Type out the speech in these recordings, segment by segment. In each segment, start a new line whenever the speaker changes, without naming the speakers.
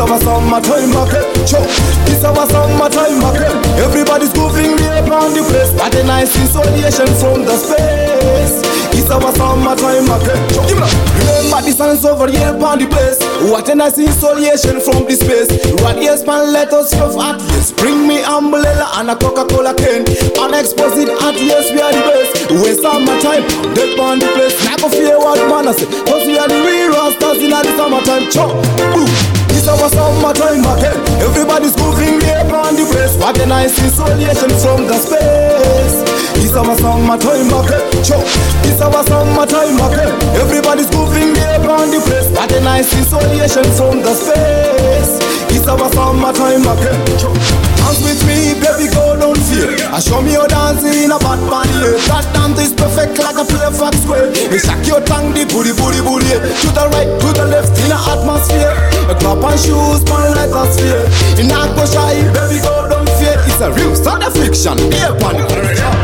Our summertime again. Jump. It's our summertime again. Everybody's moving up on the place. What a nice isolation from the space. It's our summertime it up. Remember the sun's over here upon the place. What a nice insulation from the space. Right yes, man, let us love at yes. Bring me umbrella and a Coca-Cola can. Unexposed at yes, we are the best. When summertime, dead on the place. Not go fear what man I say. Cause we are the real rastas in the summertime. Chop, boom. It's our summertime again. Everybody's moving there on the a nice insulation from the space. It's our summertime again. Chop. It's our summertime again. Everybody's moving there on the place. Nice insulation from the space. It's our summertime again. Chop. Dance with me, baby, go don't fear. And show me your dancing in a bad body. That dance is perfect like a play fox square. You shake your tongue, the booty, booty, booty. To the right, to the left, in a atmosphere. A clap and shoes, man, let us fear. In a go shy, baby, go don't fear. It's a real start of fiction. Yeah, panic.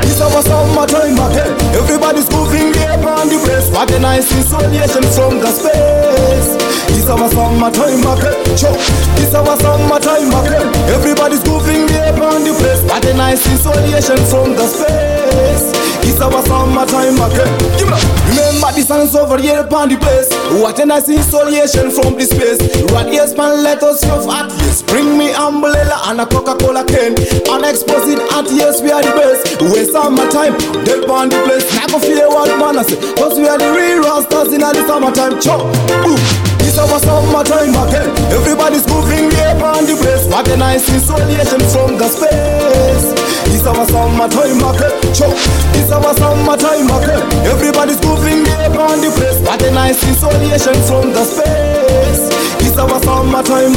It's our summertime again. Everybody's moving there on the place. What a nice insulation from the space. It's our summertime again. Choke. It's our summertime again. Everybody's moving there on the place. What a nice insulation from the space. It's our summertime again. Give up. Remember the sun's over here upon the place. What a nice insulation from the space. Right yes, man, let us love at yes. Bring me umbrella and a Coca-Cola can. Unexposed at yes, we are the best. When summertime, dead upon the place. Never fear what man I say. Cause we are the real rastas in all the summertime. Chop, boom. It's our summertime again. Everybody's moving here on the place. What a nice insulation from the space. Our summertime again. Chop. It's our summertime again. Everybody's moving here on the place. What a nice insulation from the space. It's our summertime.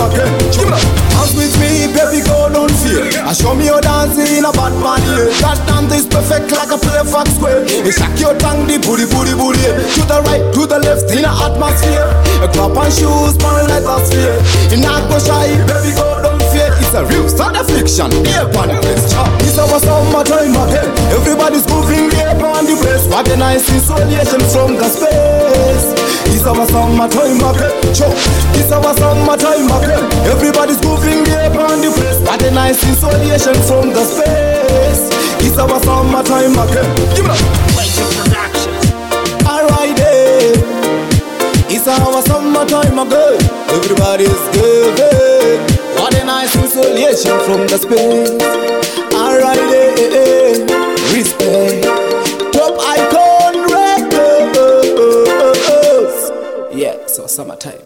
Chop. Dance with me, baby, go don't fear. And show me your dancing in a bad body. That dance is perfect like a fox square. You shake your tongue, the booty, booty, booty. To the right, to the left, in a atmosphere. A clap and shoes, man, let us fear. In a go shy, baby, go don't fear. It's a real start of fiction. Here upon the the nice insulation from the space. It's our summertime again. Chop. It's our summertime again. Everybody's moving here upon the place. Nice insulation from the space. It's our summertime again. Give it up. Alright, eh. It's our summertime again. Everybody's good. What a nice insulation from the space. Summertime.